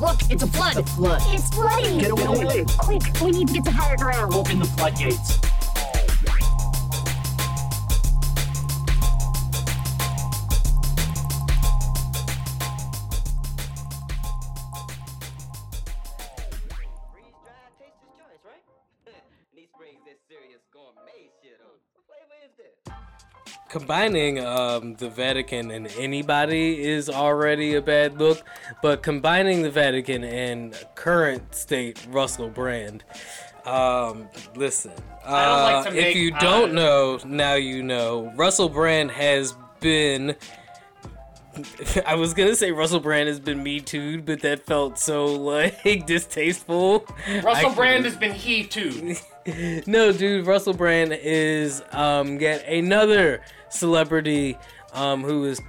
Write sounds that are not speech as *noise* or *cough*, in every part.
Look, it's a flood. Flood. It's flooding. Get away. Quick, we need to get to higher ground. Open the floodgates. Combining um, the Vatican and anybody is already a bad look, but combining the Vatican and current state Russell Brand. Um, listen, I don't like uh, to if make- you uh, don't know, now you know. Russell Brand has been. *laughs* I was gonna say Russell Brand has been me too, but that felt so *laughs* like distasteful. Russell I- Brand has been he too. *laughs* no, dude, Russell Brand is um yet another celebrity um who has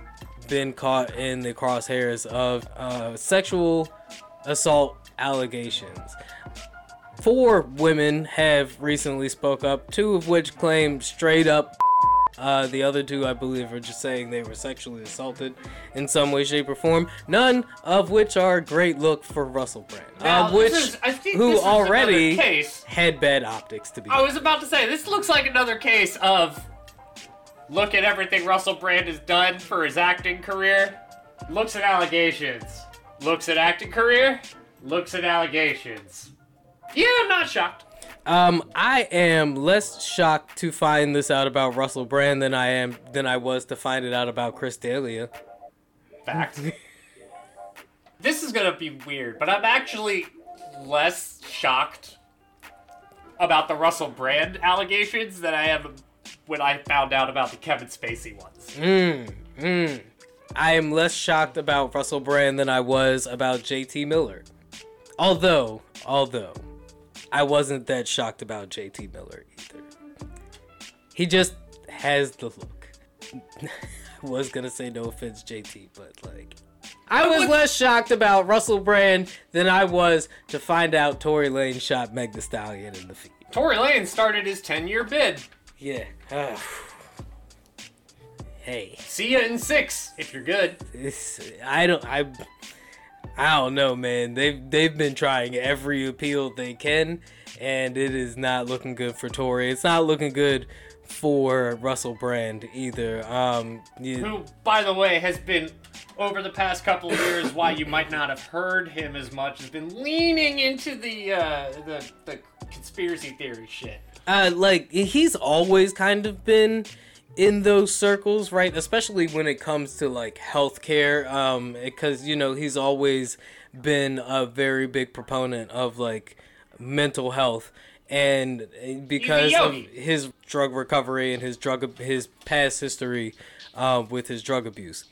been caught in the crosshairs of uh, sexual assault allegations. Four women have recently spoke up, two of which claim straight up. Uh, the other two, I believe, are just saying they were sexually assaulted in some way, shape, or form. None of which are a great look for Russell Brand, Now, uh, which is- I think who already had bad optics to be. I was about to say this looks like another case of look at everything Russell Brand has done for his acting career. Looks at allegations. Looks at acting career. Looks at allegations. Yeah, I'm not shocked. Um, I am less shocked to find this out about Russell Brand than I am than I was to find it out about Chris D'Elia. Fact. *laughs* this is gonna be weird, but I'm actually less shocked about the Russell Brand allegations than I am when I found out about the Kevin Spacey ones. Mm, mm. I am less shocked about Russell Brand than I was about JT Miller. Although, although, I wasn't that shocked about JT Miller either. He just has the look. *laughs* I was gonna say no offense, JT, but like. I was less shocked about Russell Brand than I was to find out Tory Lane shot Meg Thee Stallion in the feet. Tory Lane started his 10 year bid. Yeah. Ugh. hey. See you in six if you're good. This, I don't I I don't know, man. They've they've been trying every appeal they can, and it is not looking good for Tory. It's not looking good for Russell Brand either. Um, you, Who, by the way, has been over the past couple of years why you might not have heard him as much has been leaning into the uh, the the conspiracy theory shit. uh, like he's always kind of been in those circles, right? Especially when it comes to like healthcare, um, because you know he's always been a very big proponent of like mental health, and because of his drug recovery and his drug his past history uh, with his drug abuse,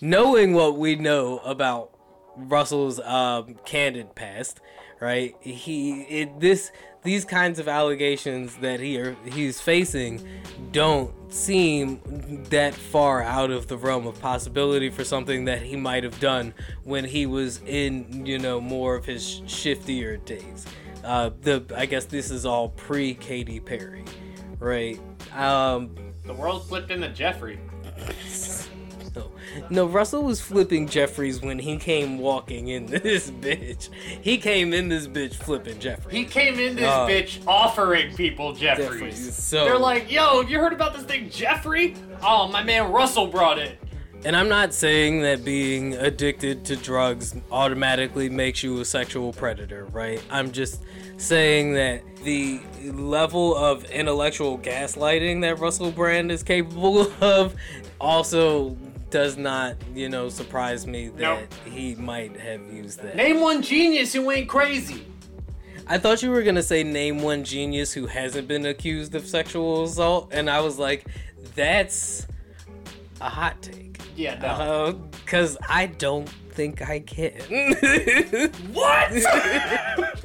knowing what we know about Russell's um, candid past, right? He it, this these kinds of allegations that he are, he's facing don't seem that far out of the realm of possibility for something that he might have done when he was in you know more of his shiftier days. Uh, the I guess this is all pre Katy Perry, right? Um, The world flipped into Jeffrey. *laughs* no, no, Russell was flipping Jeffries when he came walking in *laughs* this bitch. He came in this bitch flipping Jeffries. He came in this Uh, bitch offering people Jeffries. Jeffries, so- They're like, yo, you heard about this thing, Jeffrey? Oh, my man Russell brought it. And I'm not saying that being addicted to drugs automatically makes you a sexual predator, right? I'm just saying that the level of intellectual gaslighting that Russell Brand is capable *laughs* of also does not, you know, surprise me that Nope. he might have used that. Name one genius who ain't crazy. I thought you were gonna say name one genius who hasn't been accused of sexual assault, and I was like, that's a hot take. Yeah, no. Uh, cause I don't think I can. *laughs* what? *laughs*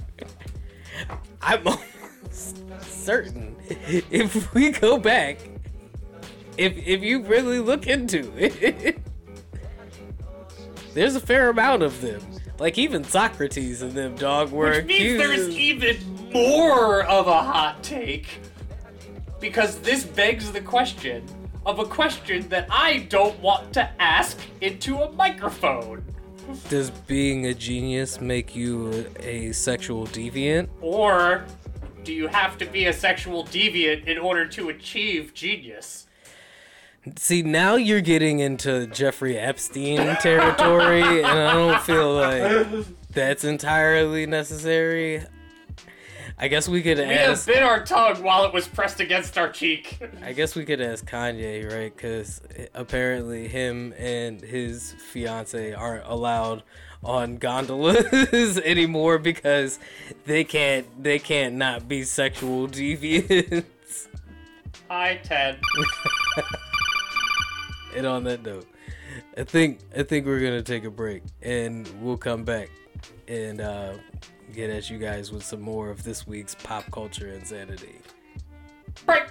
I'm almost certain if we go back, if if you really look into it, *laughs* there's a fair amount of them. Like even Socrates and them dog were Which means accused. there's even more of a hot take. Because this begs the question of a question that I don't want to ask into a microphone. Does being a genius make you a sexual deviant? Or do you have to be a sexual deviant in order to achieve genius? See, now you're getting into Jeffrey Epstein territory, and I don't feel like that's entirely necessary. I guess we could We have ask. bit our tongue while it was pressed against our cheek. *laughs* I guess we could ask Kanye, right? Because apparently him and his fiance aren't allowed on gondolas *laughs* anymore because they can't they can't not be sexual deviants. Hi, Ted. *laughs* and on that note, I think I think we're gonna take a break and we'll come back and uh, get at you guys with some more of this week's pop culture insanity. Break.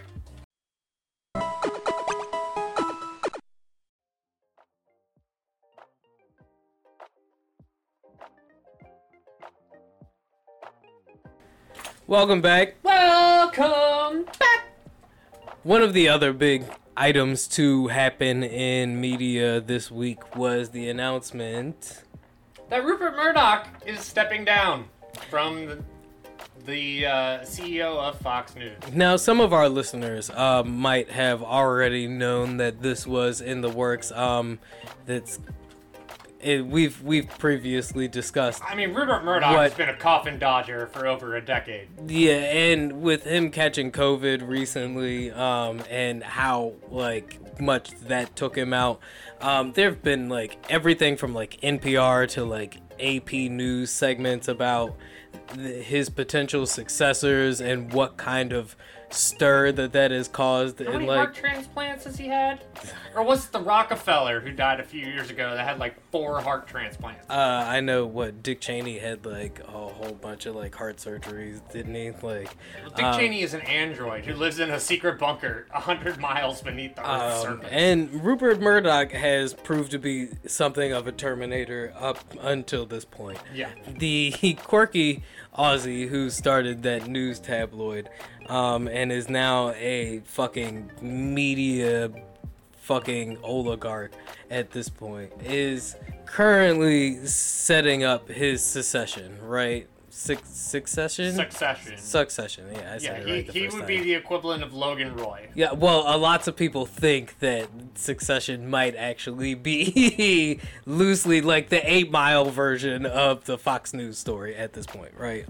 Welcome back. Welcome back. One of the other big items to happen in media this week was the announcement. That Rupert Murdoch is stepping down from the, the uh, CEO of Fox News. Now, some of our listeners uh, might have already known that this was in the works. Um, that's it, we've we've previously discussed I mean, Rupert Murdoch has been a coffin dodger for over a decade. Yeah, and with him catching COVID recently, um, and how like much that took him out, um, there have been like everything from like NPR to like AP news segments about his potential successors and what kind of stir that that has caused, How many like heart transplants has he had? Or was it the Rockefeller who died a few years ago that had like four heart transplants? Uh, I know what Dick Cheney had like a whole bunch of like heart surgeries, didn't he? Like, Dick um, Cheney is an android who lives in a secret bunker a hundred miles beneath the Earth's Um, surface. and Rupert Murdoch has proved to be something of a Terminator up until this point. Yeah. The quirky Aussie who started that news tabloid um, and is now a fucking media fucking oligarch at this point is currently setting up his secession, right? Six, succession? Succession. Succession, yeah. I yeah, said it he, right he would time. be the equivalent of Logan Roy. Yeah, well, uh, lots of people think that Succession might actually be *laughs* loosely like the Eight Mile version of the Fox News story at this point, right?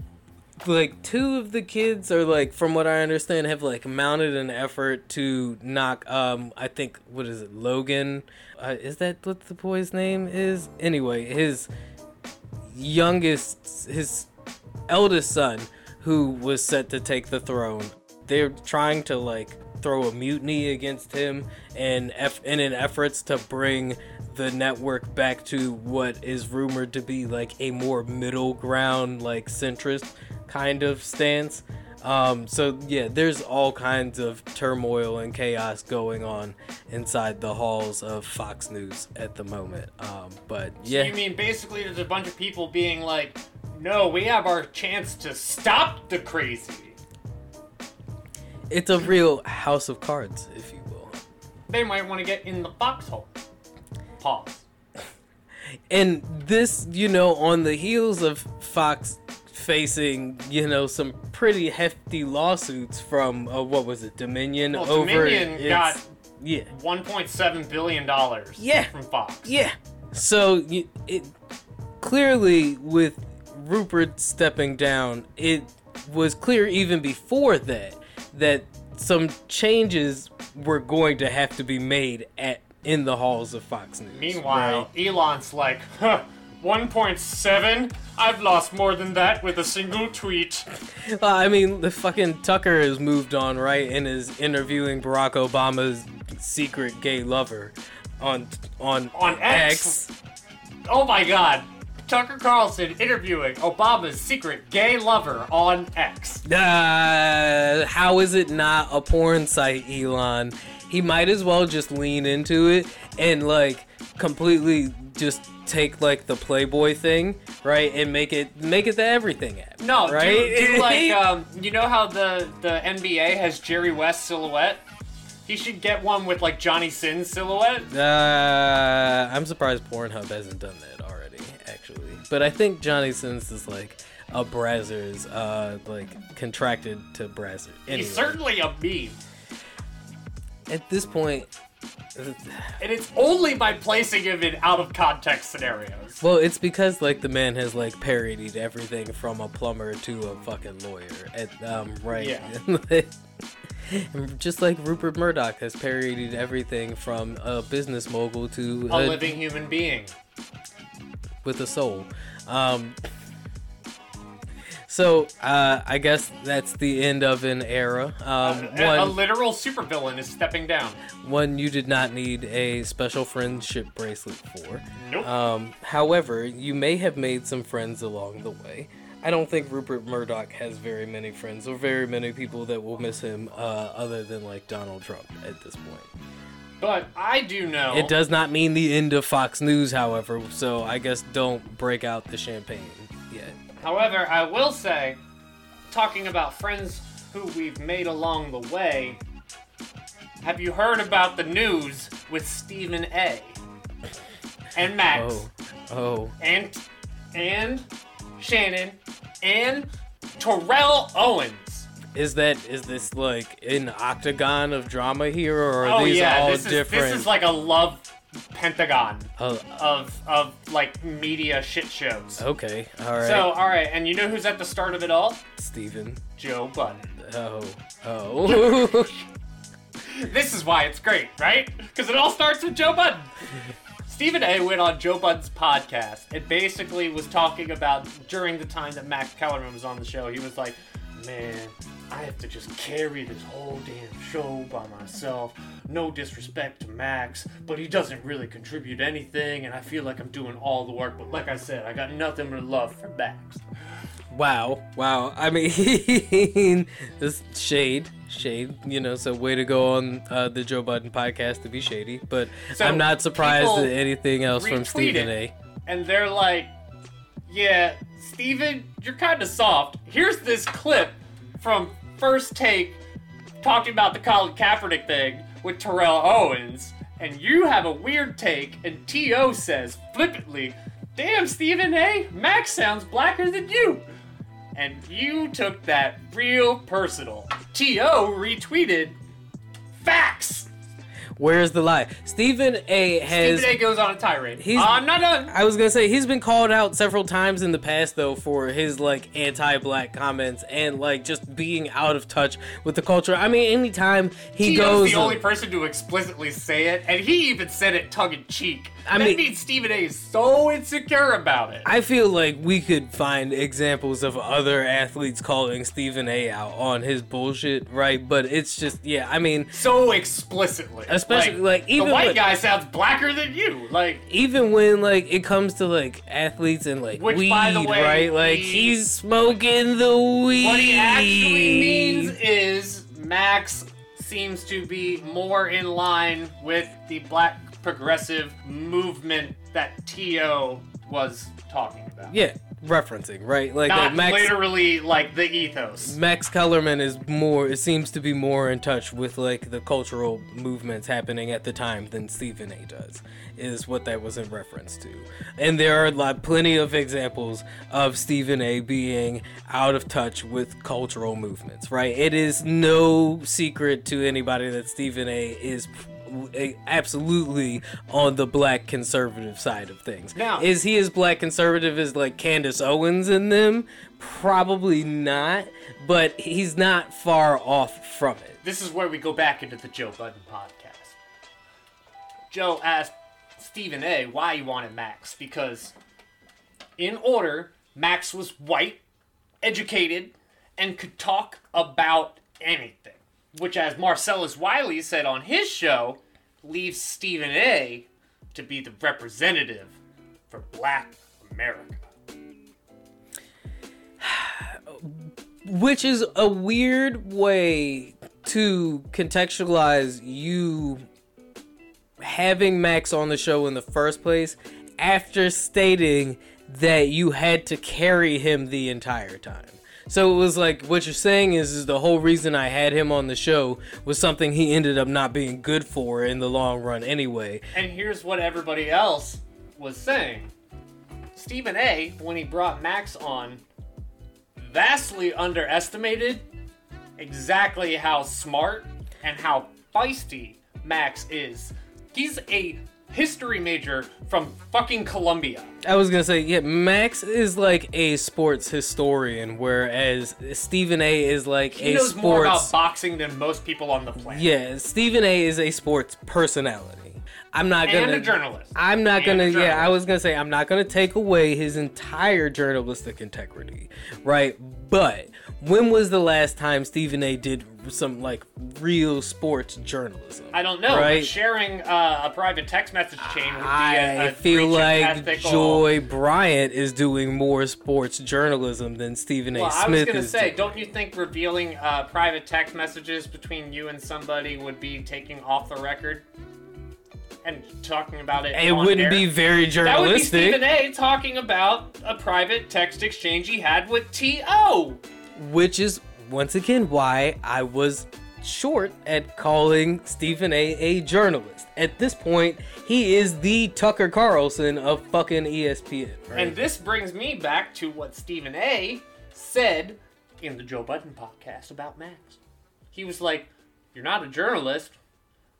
Like two of the kids are like, from what I understand, have like mounted an effort to knock. Um, I think what is it, Logan? Uh, is that what the boy's name is? Anyway, his youngest, his eldest son, who was set to take the throne. They're trying to like throw a mutiny against him, and eff- in efforts to bring the network back to what is rumored to be like a more middle ground, like centrist kind of stance. Um, so yeah, there's all kinds of turmoil and chaos going on inside the halls of Fox News at the moment. Um, but yeah, You mean basically there's a bunch of people being like, no, we have our chance to stop the crazy. it's a real house of cards, if you will. They might want to get in the foxhole. Pause. And this, you know, on the heels of Fox facing, you know, some pretty hefty lawsuits from uh, what was it, Dominion Well, over Dominion got yeah, 1.7 billion dollars Yeah. from Fox. yeah. So it clearly with Rupert stepping down, it was clear even before that that some changes were going to have to be made at in the halls of Fox News. Meanwhile, Elon's like, huh, 1.7? I've lost more than that with a single tweet. Uh, I mean, the fucking Tucker has moved on, right, and is interviewing Barack Obama's secret gay lover on on On X? Oh my god. Tucker Carlson interviewing Obama's secret gay lover on X. Uh, how is it not a porn site, Elon? He might as well just lean into it and like completely just take like the Playboy thing, right, and make it make it the everything app. No, right? do, do *laughs* like um, you know how the the NBA has Jerry West silhouette. He should get one with like Johnny Sins silhouette. Uh, I'm surprised Pornhub hasn't done that already. But I think Johnny Sins is like a Brazzers, uh, like contracted to Brazzers. Anyway, He's certainly a meme. at this point, *sighs* And it's only by placing him in out of context scenarios. well, it's because like the man has like parodied everything from a plumber to a fucking lawyer. At um, right, Yeah. *laughs* Just like Rupert Murdoch has parodied everything from a business mogul to A living human being. With a soul. Um, so uh, I guess that's the end of an era. Um, A, a one, literal supervillain is stepping down. one you did not need a special friendship bracelet for. Nope. Um, however, you may have made some friends along the way. I don't think Rupert Murdoch has very many friends or very many people that will miss him uh, other than like Donald Trump at this point. But I do know. It does not mean the end of Fox News, however, so I guess don't break out the champagne yet. However, I will say, talking about friends who we've made along the way, have you heard about the news with Stephen A. and Max Oh, oh. and and Shannon and Terrell Owens? Is that is this like an octagon of drama here, or are oh these yeah, all this is this is like a love pentagon Oh, of of like media shit shows. okay, all right. So all right, and you know who's at the start of it all? Stephen. Joe Budden. Oh, oh. *laughs* This is why it's great, right? Because it all starts with Joe Budden. Stephen A. went on Joe Budden's podcast and basically was talking about during the time that Max Kellerman was on the show. He was like, "Man, I have to just carry this whole damn show by myself. No disrespect to Max, but he doesn't really contribute anything, and I feel like I'm doing all the work. But like I said, I got nothing but love for Max." wow, wow. *laughs* I mean, this shade, shade. You know, so way to go on uh, the Joe Budden podcast to be shady. But So, I'm not surprised at anything else from Stephen. A. and they're like, "Yeah, Steven, you're kind of soft. Here's this clip from First Take talking about the Colin Kaepernick thing with Terrell Owens, and you have a weird take." And T.O. says flippantly, "Damn, Stephen A. Max sounds blacker than you." And you took that real personal. T.O. retweeted facts. Where's the lie? Stephen A. has. Stephen A. goes on a tirade. He's- I'm not done. I was gonna say he's been called out several times in the past though for his like anti-black comments and like just being out of touch with the culture. I mean, anytime he Tio's goes, the only person to explicitly say it, and he even said it tongue in cheek. I that mean- means Stephen A. is so insecure about it. I feel like we could find examples of other athletes calling Stephen A. out on his bullshit, right? But it's just, yeah, I mean, so explicitly. Especially, like, even the white with- guy sounds blacker than you. Like even when like it comes to like athletes and like Which, weed, by the way, right? Like he- he's smoking the weed. what he actually means is Max seems to be more in line with the black progressive movement that T.O. was talking about. Yeah, referencing, right? Like Not Max literally like the ethos. Max Kellerman is more it seems to be more in touch with like the cultural movements happening at the time than Stephen A does is what that was in reference to. And there are like plenty of examples of Stephen A being out of touch with cultural movements, right? It is no secret to anybody that Stephen A is absolutely on the black conservative side of things. Now- is he as black conservative as like Candace Owens in them? Probably not, but he's not far off from it. This is where we go back into the Joe Budden podcast. Joe asked Stephen A. why he wanted Max because, in order, Max was white, educated, and could talk about anything. Which, as Marcellus Wiley said on his show, leaves Stephen A. to be the representative for Black America. *sighs* Which is a weird way to contextualize you having Max on the show in the first place after stating that you had to carry him the entire time. So it was like what you're saying is, is the whole reason I had him on the show was something he ended up not being good for in the long run anyway. And here's what everybody else was saying. Stephen A, when he brought Max on, vastly underestimated exactly how smart and how feisty Max is. He's a history major from fucking Columbia. I was gonna say, yeah, Max is like a sports historian, whereas Stephen A is like He a knows more about sports. boxing than most people on the planet. yeah, Stephen A is a sports personality. I'm not gonna. And a journalist. I'm not And gonna. Yeah, I was gonna say I'm not gonna take away his entire journalistic integrity, right? But when was the last time Stephen A did some like real sports journalism? I don't know. Right. But sharing uh, a private text message chain would be a, I a feel like ethical- Joy Bryant is doing more sports journalism than Stephen A. Well, I was gonna say, doing. don't you think revealing uh, private text messages between you and somebody would be taking off the record and talking about it? It on wouldn't air? be very journalistic. That would be Stephen A. talking about a private text exchange he had with T.O. which is once again why I was short at calling Stephen A. a journalist. At this point, he is the Tucker Carlson of fucking ESPN. Right? And this brings me back to what Stephen A. said in the Joe Budden podcast about Max. He was like, You're not a journalist.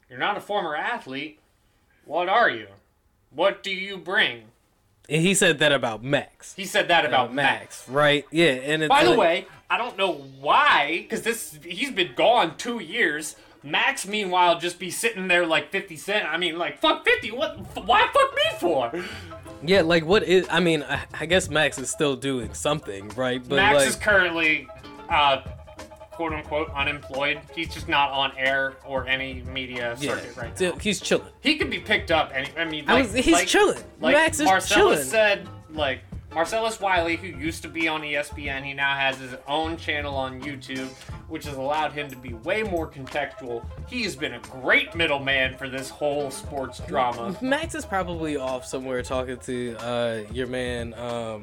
You're not a former athlete. What are you? What do you bring? And he said that about Max. He said that about About Max. Max, right? Yeah, and it's By the like- way, I don't know why, because this he's been gone two years. Max, meanwhile, just be sitting there like 50 Cent. I mean, like, fuck 50. What? Why fuck me for? yeah, like what is? I mean, I, I guess Max is still doing something, right? But Max like, is currently, uh, quote unquote, unemployed. He's just not on air or any media yeah, circuit right still- now. he's chilling. He could be picked up. Any, I mean, I was- he's like- chilling. Like Max is Marcellus chilling. said, like Marcellus Wiley, who used to be on ESPN, he now has his own channel on YouTube, which has allowed him to be way more contextual. He has been a great middleman for this whole sports drama. Max is probably off somewhere talking to uh, your man um,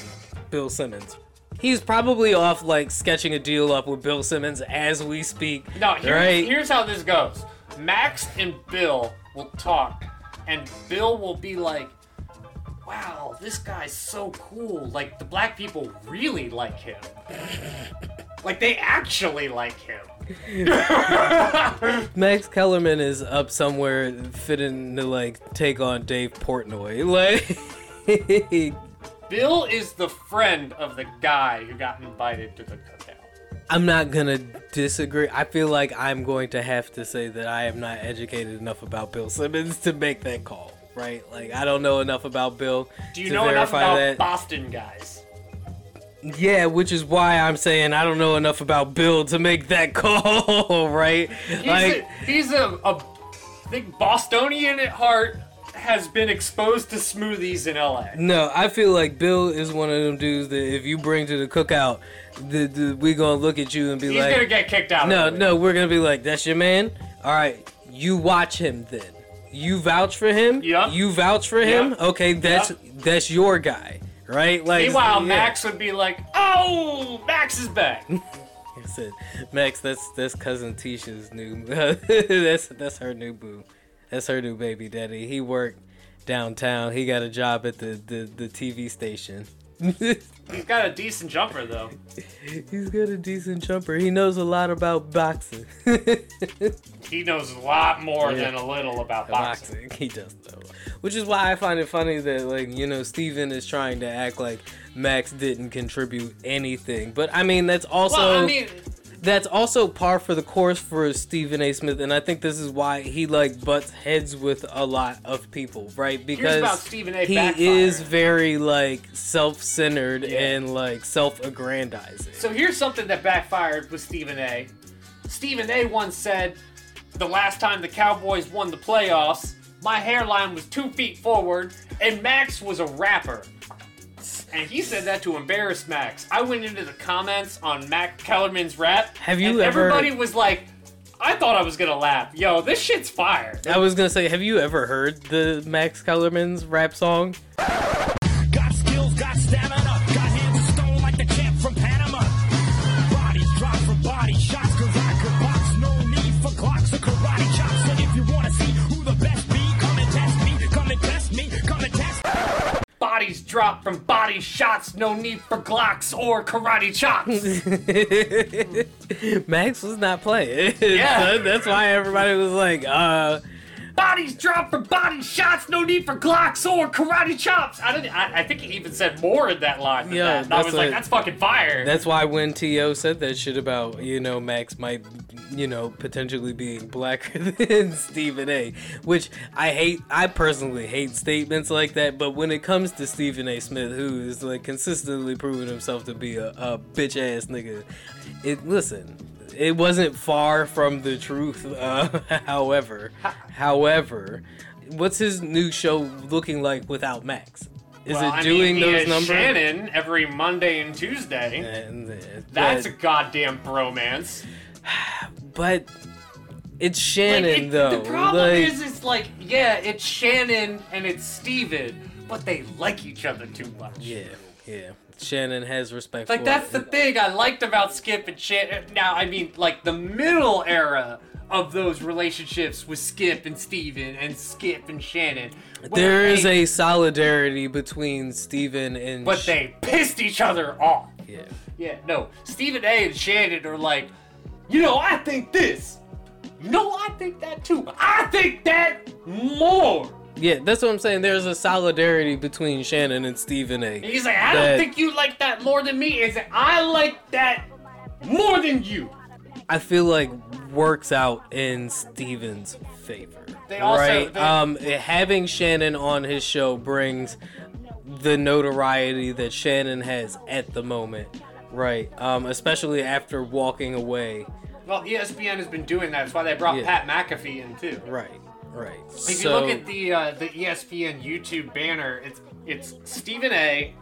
Bill Simmons. He's probably off like sketching a deal up with Bill Simmons as we speak. No, here's, right? here's how this goes. Max and Bill will talk, and Bill will be like, "Wow, this guy's so cool. Like the black people really like him. *laughs* like they actually like him." *laughs* Max Kellerman is up somewhere fitting to like take on Dave Portnoy. *laughs* Like Bill is the friend of the guy who got invited to the cookout. I'm not gonna disagree. I feel like I'm going to have to say that I am not educated enough about Bill Simmons to make that call. Right? Like I don't know enough about Bill Do you know enough about that. Boston guys? Yeah, which is why I'm saying I don't know enough about Bill to make that *laughs* call, right? He's like, a, he's a, a I think Bostonian at heart has been exposed to smoothies in LA. no, I feel like Bill is one of them dudes that if you bring to the cookout, the, the, we gonna look at you and be like He's like, gonna get kicked out. no, no, we're gonna be like, that's your man. All right, you watch him then. You vouch for him. Yup. You vouch for him. Yup. Okay, that's Yup. that's your guy, right? Like, Meanwhile, yeah. Max would be like, "Oh, Max is back." *laughs* I said, Max, that's that's cousin Tisha's new. *laughs* that's that's her new boo. That's her new baby daddy. He worked downtown. He got a job at the the, the TV station. *laughs* He's got a decent jumper though. He's got a decent jumper. He knows a lot about boxing. *laughs* He knows a lot more Yeah. than a little about boxing. boxing. He does though. Which is why I find it funny that like you know Steven is trying to act like Max didn't contribute anything. But I mean that's also Well, I mean, that's also par for the course for Stephen A. Smith, and I think this is why he like butts heads with a lot of people, right? Because about Stephen A. he backfire. is very like self-centered Yeah. and like self-aggrandizing. so here's something that backfired with Stephen A. Stephen A. once said, "The last time the Cowboys won the playoffs, my hairline was two feet forward, and Max was a rapper." And he said that to embarrass Max. I went into the comments on Max Kellerman's rap. Have you and ever- Everybody was like, "I thought I was gonna laugh." Yo, this shit's fire. I was gonna say, have you ever heard the Max Kellerman's rap song? Got skills, got stamina, drop from body shots. No need for Glocks or karate chops. *laughs* Max was not playing. *laughs* Yeah. That's why everybody was like, uh, Bodies drop for body shots. No need for Glocks or karate chops. I didn't. I, I think he even said more in that line. Than Yeah, that. And I was like, what- that's fucking fire. that's why when T.O. said that shit about, you know, Max might, you know, potentially being blacker *laughs* than Stephen A. Which I hate, I personally hate statements like that, but when it comes to Stephen A. Smith, who is like consistently proving himself to be a, a bitch ass nigga, it, listen, it wasn't far from the truth. Uh, *laughs* however, however, what's his new show looking like without Max? Is Well, it I doing mean, he those numbers? Shannon every Monday and Tuesday. And, uh, That's a goddamn bromance. *sighs* but it's Like, Shannon it- though. The problem like, is, it's like, yeah, it's Shannon and it's Steven, but they like each other too much. yeah, yeah. Shannon has respect. Like that's the thing I liked about Skip and Shannon. Now, I mean, like the middle era of those relationships with Skip and Steven and Skip and Shannon. There is they- a solidarity between Steven and. But Sh- they pissed each other off. Yeah. Yeah, no. Stephen A. and Shannon are like, you know, I think this. No, I think that too. I think that more. Yeah, that's what I'm saying. There's a solidarity between Shannon and Stephen A. And he's like, I That- don't think you like that more than me. Is it? I like that more than you. I feel like works out in Steven's favor. They also- right? they- um, having Shannon on his show brings the notoriety that Shannon has at the moment, right? Um, especially after walking away. Well, ESPN has been doing that. That's why they brought Yeah. Pat McAfee in too. Right, right. If you look at the uh, the ESPN YouTube banner, it's it's Stephen A,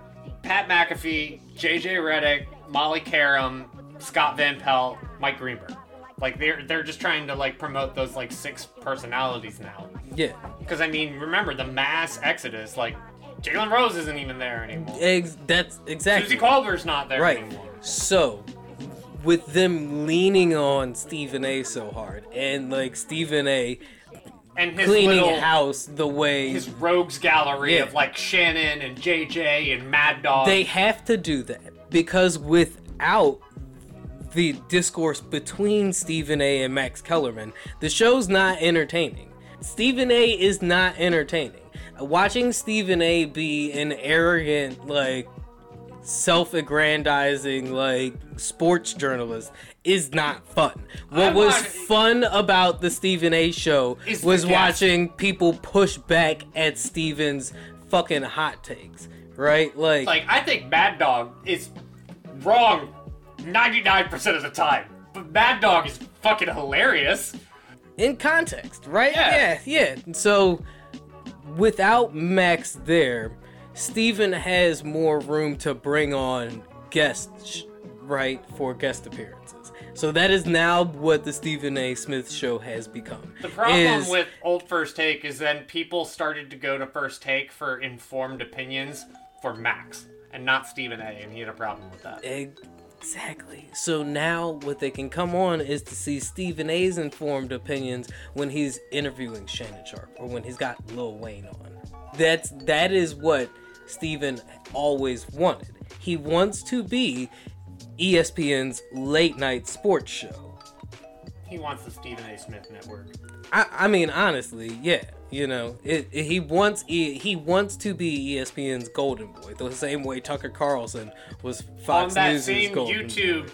Pat McAfee, JJ Redick, Molly Qerim, Scott Van Pelt, Mike Greenberg. Like they're they're just trying to like promote those like six personalities now. yeah, Because I mean, remember the mass exodus. Like Jalen Rose isn't even there anymore. ex- that's exactly Suzy Kolber's not there right. anymore. So, with them leaning on Stephen A. so hard, and like Stephen A. And his cleaning little house the way his rogues gallery Yeah. of like Shannon and JJ and Mad Dog. they have to do that because without the discourse between Stephen A. and Max Kellerman, the show's not entertaining. Stephen A. is not entertaining. Watching Stephen A. be an arrogant, like, self-aggrandizing, like, sports journalist is not fun. What I was want- fun about the Stephen A. show the was watching people push back at Stephen's fucking hot takes, right? Like, like I think Mad Dog is wrong 99% of the time. But Mad Dog is fucking hilarious. in context, right? Yeah. yeah, yeah. So without Max there, Steven has more room to bring on guests, right, for guest appearances. So that is now what the Stephen A. Smith show has become. The problem is- with old First Take is then people started to go to First Take for informed opinions for Max and not Stephen A. And he had a problem with that. Exactly. So now what they can come on is to see Stephen A's informed opinions when he's interviewing Shannon Sharpe or when he's got Lil Wayne on. That's that is what Stephen always wanted. He wants to be ESPN's late night sports show. He wants the Stephen A. Smith network. I, I mean, honestly, yeah. You know, it, it- he wants he, he wants to be ESPN's golden boy, the same way Tucker Carlson was Fox On that News' same YouTube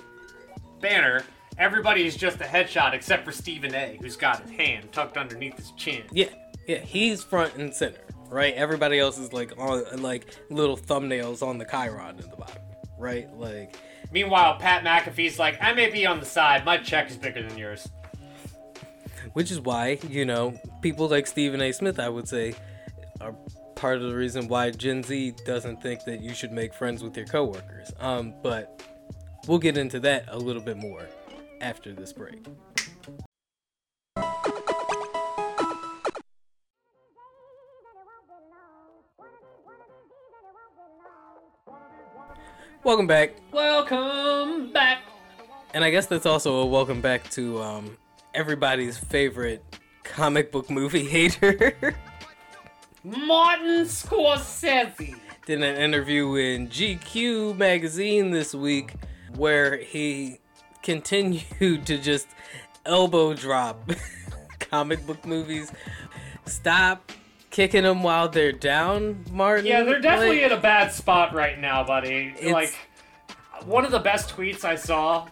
banner, everybody's just a headshot except for Stephen A., who's got his hand tucked underneath his chin. Yeah, yeah, he's front and center, right? Everybody else is like on like little thumbnails on the chyron in the bottom, right? Like, Meanwhile, Pat McAfee's like, I may be on the side, my check is bigger than yours. which is why you know people like Stephen A. Smith, I would say, are part of the reason why Gen Z doesn't think that you should make friends with your coworkers. Um, but we'll get into that a little bit more after this break. Welcome back. Welcome back. And I guess that's also a welcome back to um, everybody's favorite comic book movie *laughs* hater. Martin Scorsese. did an interview in GQ magazine this week where he continued *laughs* to just elbow drop *laughs* comic book movies. Stop kicking them while they're down, Martin. Yeah, they're definitely Like, in a bad spot right now, buddy. Like, one of the best tweets I saw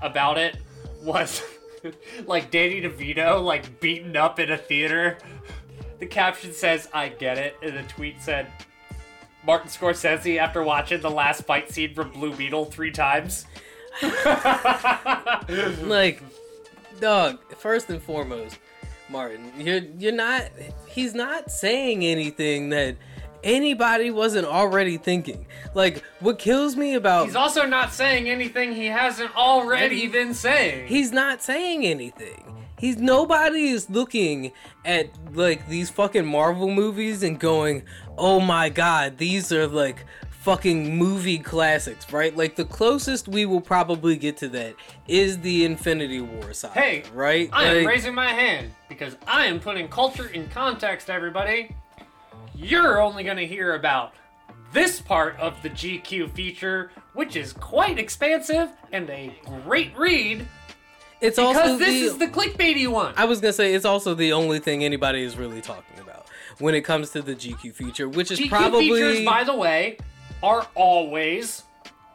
about it was *laughs* like Danny DeVito like beaten up in a theater. The caption says, "I get it," and the tweet said, "Martin Scorsese after watching the last fight scene from Blue Beetle three times." *laughs* like, dog. First and foremost, Martin, you're you're not. He's not saying anything that anybody wasn't already thinking. Like, what kills me about He's also not saying anything he hasn't already been saying. he's not saying anything. He's nobody is looking at like these fucking Marvel movies and going, "Oh my god, these are like fucking movie classics," right? Like the closest we will probably get to that is the Infinity War saga, Hey, right? I am Like, raising my hand because I am putting culture in context, everybody. You're only going to hear about this part of the GQ feature, which is quite expansive and a great read it's also because this the, is the clickbaity one. I was gonna say it's also the only thing anybody is really talking about when it comes to the GQ feature, which is GQ probably features, by the way, are always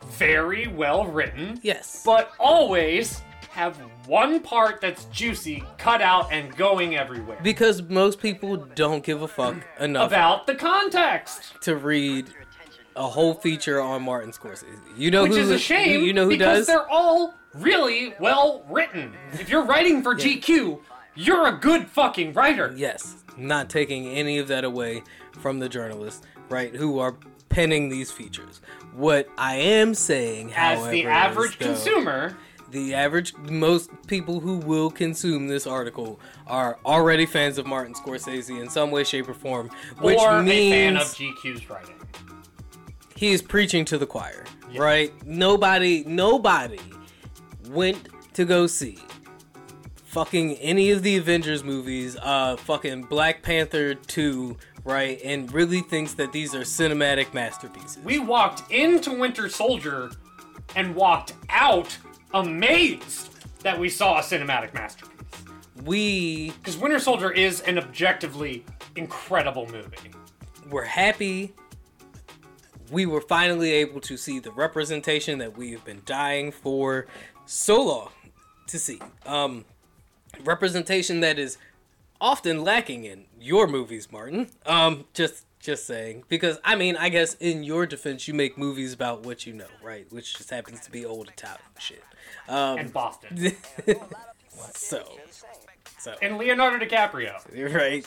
very well written, yes, but always have one part that's juicy cut out and going everywhere. because most people don't give a fuck enough About the context. to read a whole feature on Martin Scorsese. You know Which who is a shame You know who because does? they're all really well written. If you're writing for GQ, you're a good fucking writer. Yes, not taking any of that away from the journalists, right? Who are penning these features. What I am saying, however, As however, the is, average though, consumer, the average most people who will consume this article are already fans of Martin Scorsese in some way, shape, or form, which or means a fan of GQ's writing. he is preaching to the choir, right? Nobody, nobody went to go see fucking any of the Avengers movies, uh, fucking Black Panther 2, right? And really thinks that these are cinematic masterpieces. We walked into Winter Soldier and walked out amazed that we saw a cinematic masterpiece. We Because Winter Soldier is an objectively incredible movie. We're happy. We were finally able to see the representation that we have been dying for so long to see. Um, representation that is often lacking in your movies, Martin. Um, just just saying because I mean, I guess in your defense, you make movies about what you know, right? Which just happens to be old Italian shit. Um, And Boston. *laughs* so, so and Leonardo DiCaprio. *laughs* right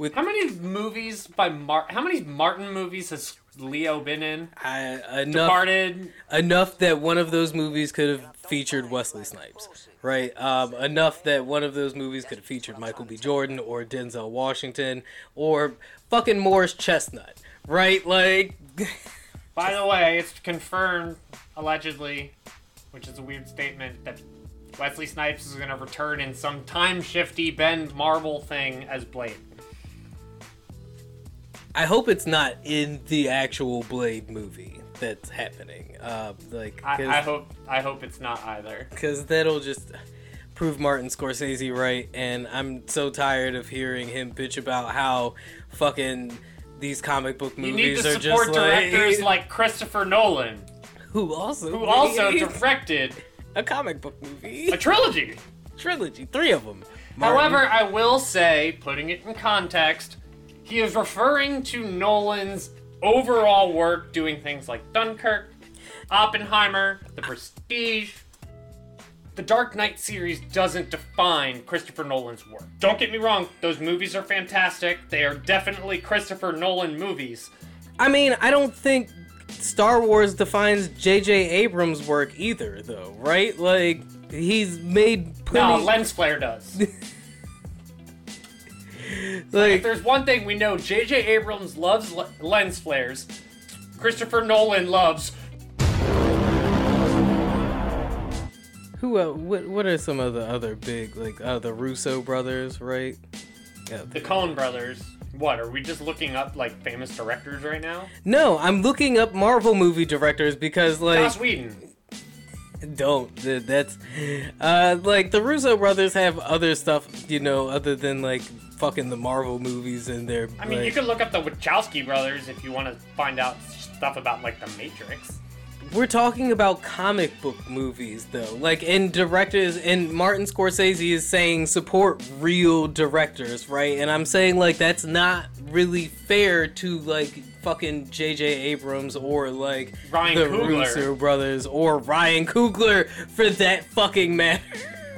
with How many movies by Mar? How many Martin movies has Leo been in? I, enough Departed. enough that one of those movies could have featured Wesley Snipes, right? Um, enough that one of those movies could have featured Michael B. Jordan or Denzel Washington or fucking Morris Chestnut, right? Like, *laughs* By the way, it's confirmed allegedly, which is a weird statement, that Wesley Snipes is going to return in some time shifty Bend Marvel thing as Blade. I hope it's not in the actual Blade movie that's happening. Uh, like, I, I hope I hope it's not either. because that'll just prove Martin Scorsese right. And I'm so tired of hearing him bitch about how fucking these comic book movies to are support just directors like, *laughs* like Christopher Nolan, who also who also directed a comic book movie a trilogy. trilogy, three of them. However, I will say, putting it in context, he is referring to Nolan's overall work doing things like Dunkirk, Oppenheimer, The Prestige. The Dark Knight series doesn't define Christopher Nolan's work. Don't get me wrong, those movies are fantastic. They are definitely Christopher Nolan movies. I mean, I don't think Star Wars defines J.J. Abrams' work either, though, right? Like he's made No, lens flare does. *laughs* If there's one thing we know, J.J. Abrams loves le- lens flares. Christopher Nolan loves who? Uh, what? What are some of the other big like uh, the Russo brothers, right? Yeah, the Coen brothers. What are we just looking up like famous directors right now? No, I'm looking up Marvel movie directors because like Joss Whedon. Don't that's uh like the Russo brothers have other stuff, you know, other than like fucking the Marvel movies and their I mean, you can look up the Wachowski brothers if you want to find out stuff about like the Matrix. We're talking about comic book movies, though. Like, and directors, and Martin Scorsese is saying support real directors, right? And I'm saying, like, that's not really fair to, like, fucking J.J. Abrams or, like, Ryan the Coogler. Russo brothers or Ryan Coogler for that fucking matter,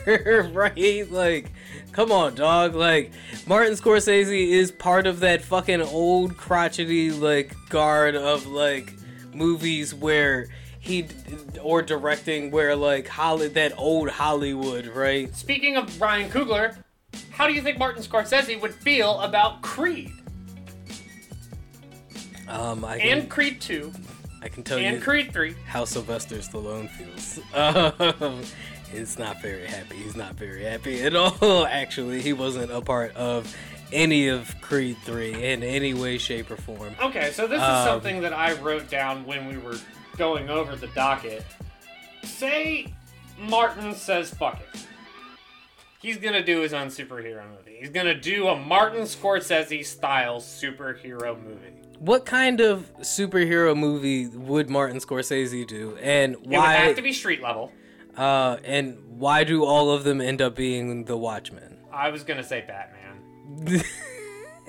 *laughs* right? Like, come on, dog. Like, Martin Scorsese is part of that fucking old crotchety, like, guard of, like, movies where he or directing where like Holly that old Hollywood, right? Speaking of Ryan Coogler, how do you think Martin Scorsese would feel about Creed Um, I can, and Creed 2 I can tell and you Creed 3? how Sylvester Stallone feels. *laughs* Um, it's not very happy. He's not very happy at all. *laughs* Actually, he wasn't a part of any of Creed Three in any way, shape, or form. Okay, so this is Um, something that I wrote down when we were going over the docket. Say Martin says fuck it. He's gonna do his own superhero movie. He's gonna do a Martin Scorsese style superhero movie. What kind of superhero movie would Martin Scorsese do, and why? It would have to be street level. Uh, and why do all of them end up being the Watchmen? I was gonna say Batman. *laughs*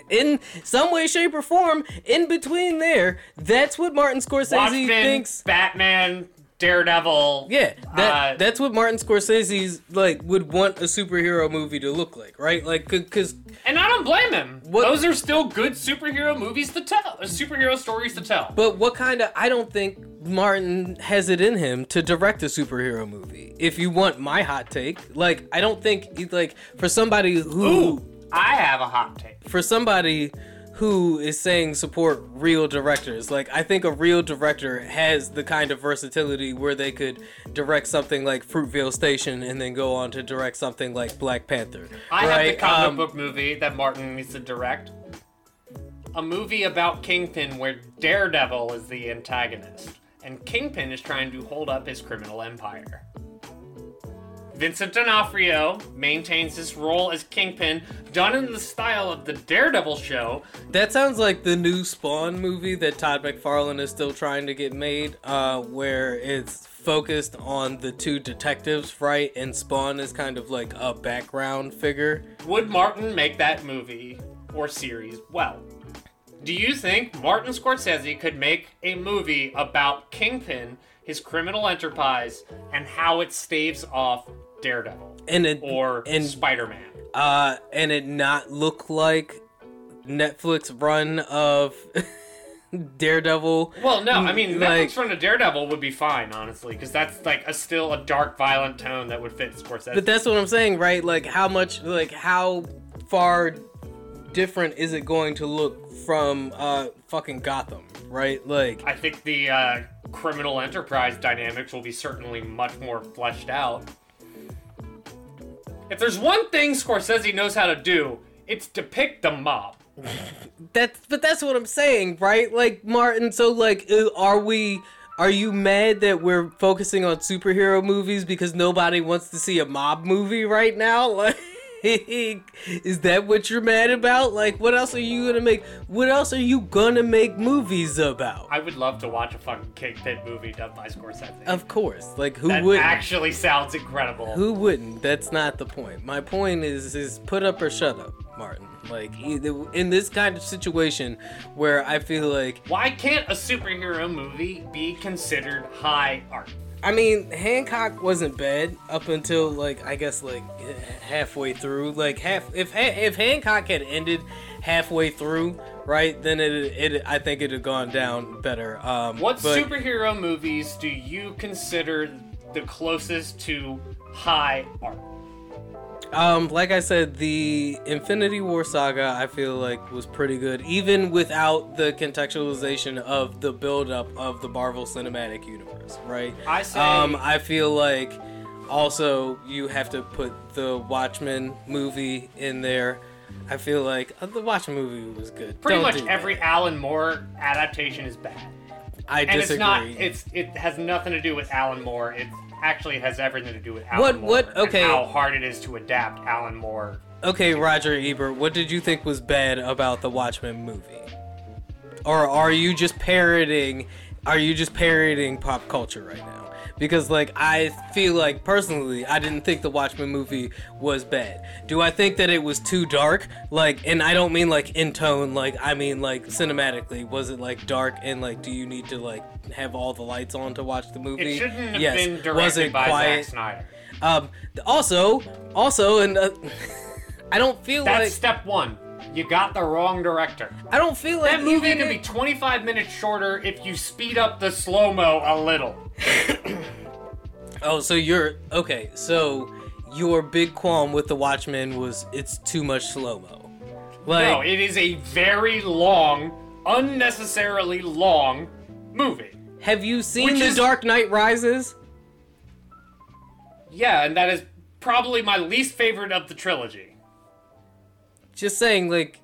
in some way, shape, or form, in between there, that's what Martin Scorsese thinks. Batman, Daredevil. Yeah, that uh, that's what Martin Scorsese's like would want a superhero movie to look like, right? Like, because And I don't blame him. What- Those are still good superhero movies to tell. uh, Superhero stories to tell. but what kind of? I don't think Martin has it in him to direct a superhero movie. If you want my hot take, like, I don't think like for somebody who. Ooh, I have a hot take. for somebody who is saying support real directors, like I think a real director has the kind of versatility where they could direct something like Fruitvale Station and then go on to direct something like Black Panther. I have the comic Um, book movie that Martin needs to direct. A movie about Kingpin where Daredevil is the antagonist, and Kingpin is trying to hold up his criminal empire. Vincent D'Onofrio maintains his role as Kingpin, done in the style of the Daredevil show, That sounds like the new Spawn movie that Todd McFarlane is still trying to get made, uh, where it's focused on the two detectives, right? And Spawn is kind of like a background figure. Would Martin make that movie or series well? Do you think Martin Scorsese could make a movie about Kingpin, his criminal enterprise, and how it staves off Daredevil And it or and Spider Man? uh, and it not look like Netflix run of *laughs* Daredevil. Well, no, I mean, Like- Netflix from the Daredevil would be fine, honestly, because that's like a still a dark, violent tone that would fit Scorsese. But that's what I'm saying, right? Like how much, like how far different is it going to look from uh fucking Gotham, right? Like I think the uh, criminal enterprise dynamics will be certainly much more fleshed out. If there's one thing Scorsese knows how to do, it's depict the mob. *laughs* that's, but that's what I'm saying, right? Like Martin. So like, are we? Are you mad that we're focusing on superhero movies because nobody wants to see a mob movie right now? *laughs* Like, *laughs* is that what you're mad about? Like, what else are you gonna make? What else are you gonna make movies about? I would love to watch a fucking Kingpin movie done by Scorsese. Of course, like who that would? actually sounds incredible. Who wouldn't? That's not the point. My point is is put up or shut up, Martin. Like in this kind of situation where I feel like Why can't a superhero movie be considered high art? I mean Hancock wasn't bad up until like I guess like halfway through. Like half if if Hancock had ended halfway through, right? Then it it I think it'd have gone down better. Um, What but- superhero movies do you consider the closest to high art? Um, like I said, the Infinity War saga I feel like was pretty good, even without the contextualization of the buildup of the Marvel Cinematic Universe, right? I say- Um, I feel like also you have to put the Watchmen movie in there. I feel like uh, the Watchmen movie was good. Pretty Don't much every that. Alan Moore adaptation is bad. I And disagree. it's not it's it has nothing to do with Alan Moore. It actually has everything to do with Alan What- Moore. what- and okay. how hard it is to adapt Alan Moore. Okay, Roger Ebert, what did you think was bad about the Watchmen movie? Or are you just parroting are you just parroting pop culture right now? Because like I feel like personally I didn't think the Watchmen movie was bad. Do I think that it was too dark? Like and I don't mean like in tone, like I mean like cinematically. Was it like dark and like do you need to like have all the lights on to watch the movie? It shouldn't have yes. been was it by quiet? Zack Snyder. Um also also and uh, *laughs* I don't feel like That's like step one. You got the wrong director. I don't feel like That movie could be 25 minutes shorter if you speed up the slow mo a little. *coughs* Oh, so you're okay. So your big qualm with the Watchmen was it's too much slow mo. Like No, it is a very long, unnecessarily long movie. have you seen The is- Dark Knight Rises? Yeah, and that is probably my least favorite of the trilogy. Just saying, like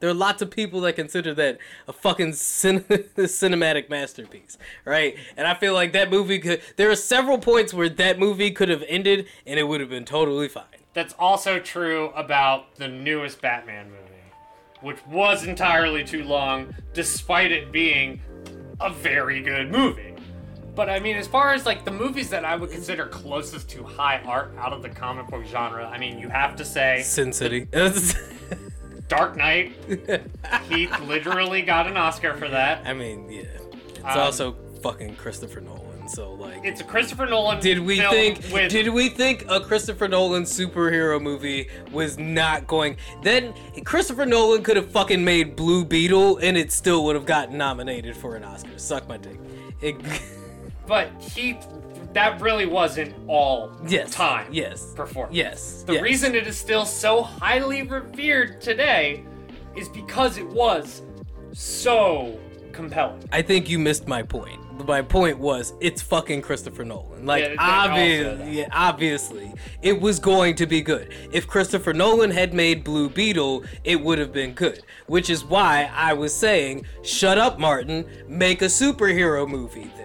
there are lots of people that consider that a fucking cin- *laughs* cinematic masterpiece, right? And I feel like that movie could. There are several points where that movie could have ended, and it would have been totally fine. That's also true about the newest Batman movie, which was entirely too long, despite it being a very good movie. But I mean, as far as like the movies that I would consider closest to high art out of the comic book genre, I mean, you have to say Sin City. *laughs* Dark Knight. Heath literally got an Oscar for that. I mean, yeah. It's Um, also fucking Christopher Nolan, so like. It's a Christopher Nolan. Did we think? With, Did we think a Christopher Nolan superhero movie was not going? Then Christopher Nolan could have fucking made Blue Beetle, and it still would have gotten nominated for an Oscar. Suck my dick. It, *laughs* But he, that really wasn't all yes. time. Yes. Performance. Yes. The yes. reason it is still so highly revered today is because it was so compelling. I think you missed my point. My point was it's fucking Christopher Nolan. Like Yeah, they all say that. obviously, yeah, obviously, it was going to be good. If Christopher Nolan had made Blue Beetle, it would have been good. Which is why I was saying, shut up, Martin. Make a superhero movie then.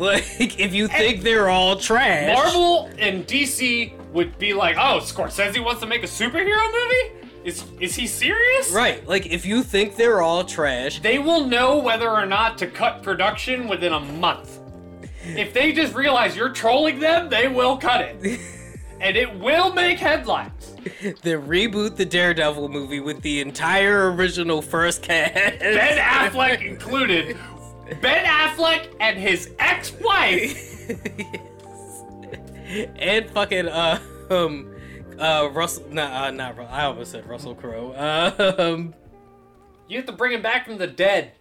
Like, *laughs* if you think they're all trash, Marvel and DC would be like, "Oh, Scorsese wants to make a superhero movie? Is is he serious?" right? Like, if you think they're all trash, They will know whether or not to cut production within a month. If they just realize you're trolling them, they will cut it. *laughs* And it will make headlines. then reboot the Daredevil movie with the entire original first cast. Ben *laughs* Affleck included. Ben Affleck and his ex-wife. *laughs* and fucking uh um uh Russell nah, uh, not I almost said Russell Crowe. Um You have to bring him back from the dead.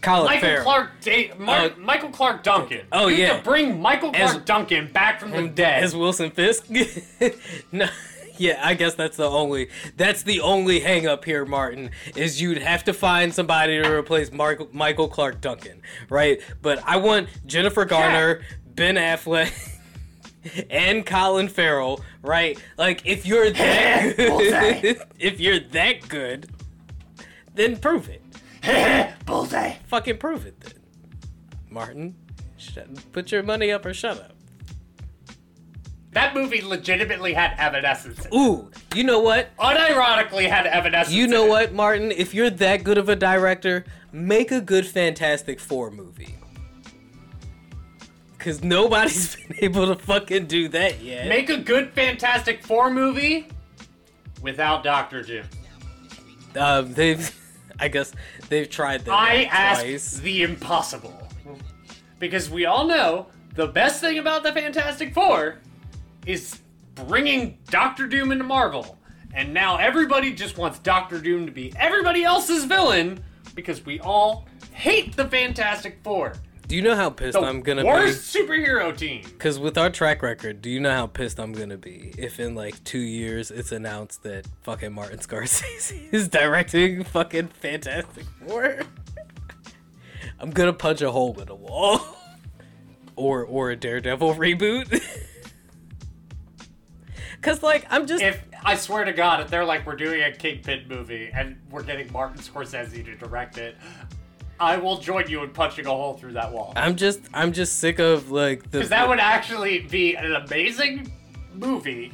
Colin Michael Farrell. Clarke da- Mar- Oh. Michael Clarke Duncan. Oh, you yeah. To bring Michael Clarke As- Duncan back from the dead. As Wilson Fisk. *laughs* no yeah, I guess that's the only that's the only hang up here, Martin, is you'd have to find somebody to replace Mark, Michael Clarke Duncan, right? But I want Jennifer Garner, Ben Affleck, *laughs* and Colin Farrell, right? Like if you're that *laughs* good, *laughs* if you're that good, then prove it. Bullseye. Fucking prove it then. Martin, shut, put your money up or shut up. That movie legitimately had evanescence. in it. Ooh, you know what? Unironically had evanescence. You know what, Martin? If you're that good of a director, make a good Fantastic Four movie. Cause nobody's *laughs* been able to fucking do that yet. Make a good Fantastic Four movie without Doctor Doom. um, they've, *laughs* I guess they've tried that I asked twice. the impossible. Because we all know the best thing about the Fantastic Four is bringing Doctor Doom into Marvel. And now everybody just wants Doctor Doom to be everybody else's villain because we all hate the Fantastic Four. Do you know how pissed The I'm gonna be? worst superhero team. Cause with our track record, do you know how pissed I'm gonna be if in like two years it's announced that fucking Martin Scorsese *laughs* is directing fucking Fantastic Four? *laughs* I'm gonna punch a hole in the wall. *laughs* or or a Daredevil reboot. *laughs* Cause like I'm just If I swear to God, if they're like, we're doing a Kingpin movie and we're getting Martin Scorsese to direct it, I will join you in punching a hole through that wall. I'm just I'm just sick of like the Because that would actually be an amazing movie.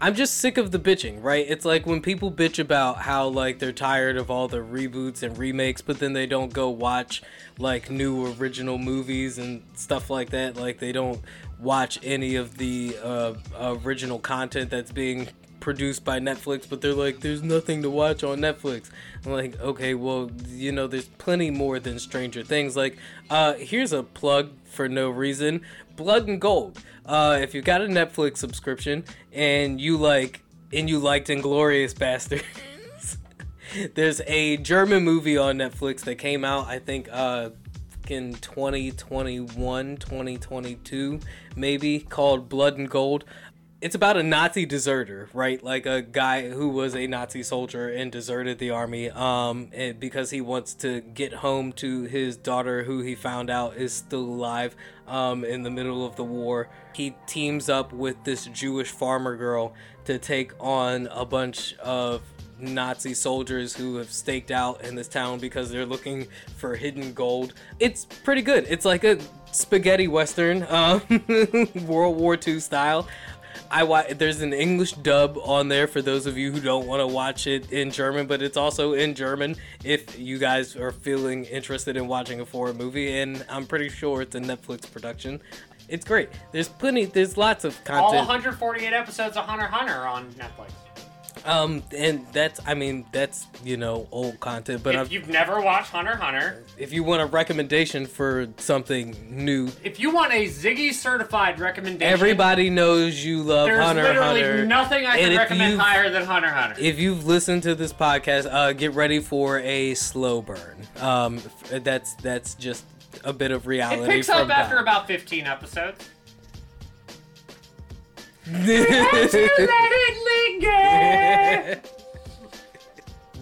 I'm just sick of the bitching, right? It's like when people bitch about how like they're tired of all the reboots and remakes, but then they don't go watch like new original movies and stuff like that. Like they don't watch any of the uh, original content that's being produced by Netflix, but they're like, there's nothing to watch on Netflix. I'm like, okay, well, you know, there's plenty more than Stranger Things. Like, uh, here's a plug for no reason Blood and Gold. Uh, if you got a Netflix subscription and you like, and you liked Inglourious Basterds. *laughs* There's a German movie on Netflix that came out, I think, uh, in 2021, 2022, maybe, called Blood and Gold. It's about a Nazi deserter, right? Like a guy who was a Nazi soldier and deserted the army um, because he wants to get home to his daughter, who he found out is still alive um, in the middle of the war. He teams up with this Jewish farmer girl to take on a bunch of Nazi soldiers who have staked out in this town because they're looking for hidden gold. It's pretty good. It's like a spaghetti western, *laughs* um, World War II style. I wa- there's an English dub on there for those of you who don't want to watch it in German, but it's also in German if you guys are feeling interested in watching a foreign movie. And I'm pretty sure it's a Netflix production. It's great. There's plenty. There's lots of content. All content. 148 episodes of Hunter Hunter on Netflix. Um, and that's I mean that's you know old content, but if I'm, you've never watched Hunter Hunter, if you want a recommendation for something new, if you want a Ziggy certified recommendation, everybody knows you love there's Hunter literally Hunter. nothing I And can recommend higher than Hunter Hunter. If you've listened to this podcast, uh, get ready for a slow burn. Um, that's that's just a bit of reality. it picks up after God. about 15 episodes. *laughs*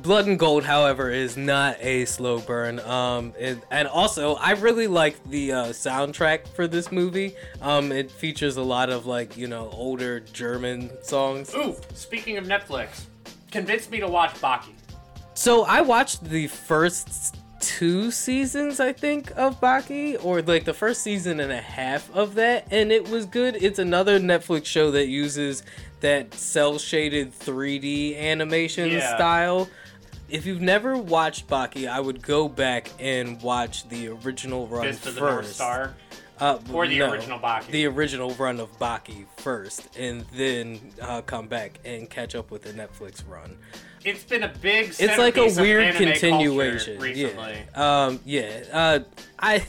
Blood and Gold, however, is not a slow burn. Um, it, and also, I really like the uh, soundtrack for this movie. Um, it features a lot of like you know older German songs. Ooh, speaking of Netflix, convinced me to watch Baki. So I watched the first two seasons, I think, of Baki, or like the first season and a half of that, and it was good. It's another Netflix show that uses that cel shaded 3D animation Yeah. style. If you've never watched Baki, I would go back and watch the original run Fist of first. the North Star. Uh, Or the no, original Baki. The original run of Baki first, and then uh, come back and catch up with the Netflix run It's been a big. it's like a weird continuation. recently. Yeah. Um. Yeah. Uh. I.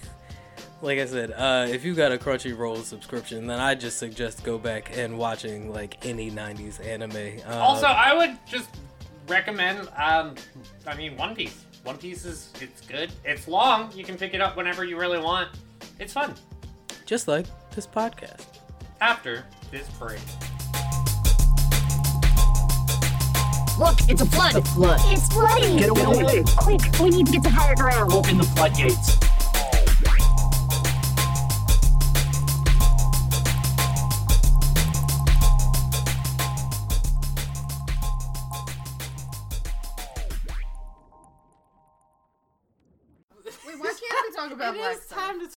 Like I said, uh, if you got a Crunchyroll subscription, then I just suggest go back and watching like any '90s anime. Uh, Also, I would just recommend. Um, I mean, One Piece. One Piece is it's good. It's long. You can pick it up whenever you really want. It's fun. just like this podcast. After this break. Look, it's a flood. It's flooding! Get away. Quick, we need to get to higher ground. Open the floodgates. Wait, why can't we talk about It black is time to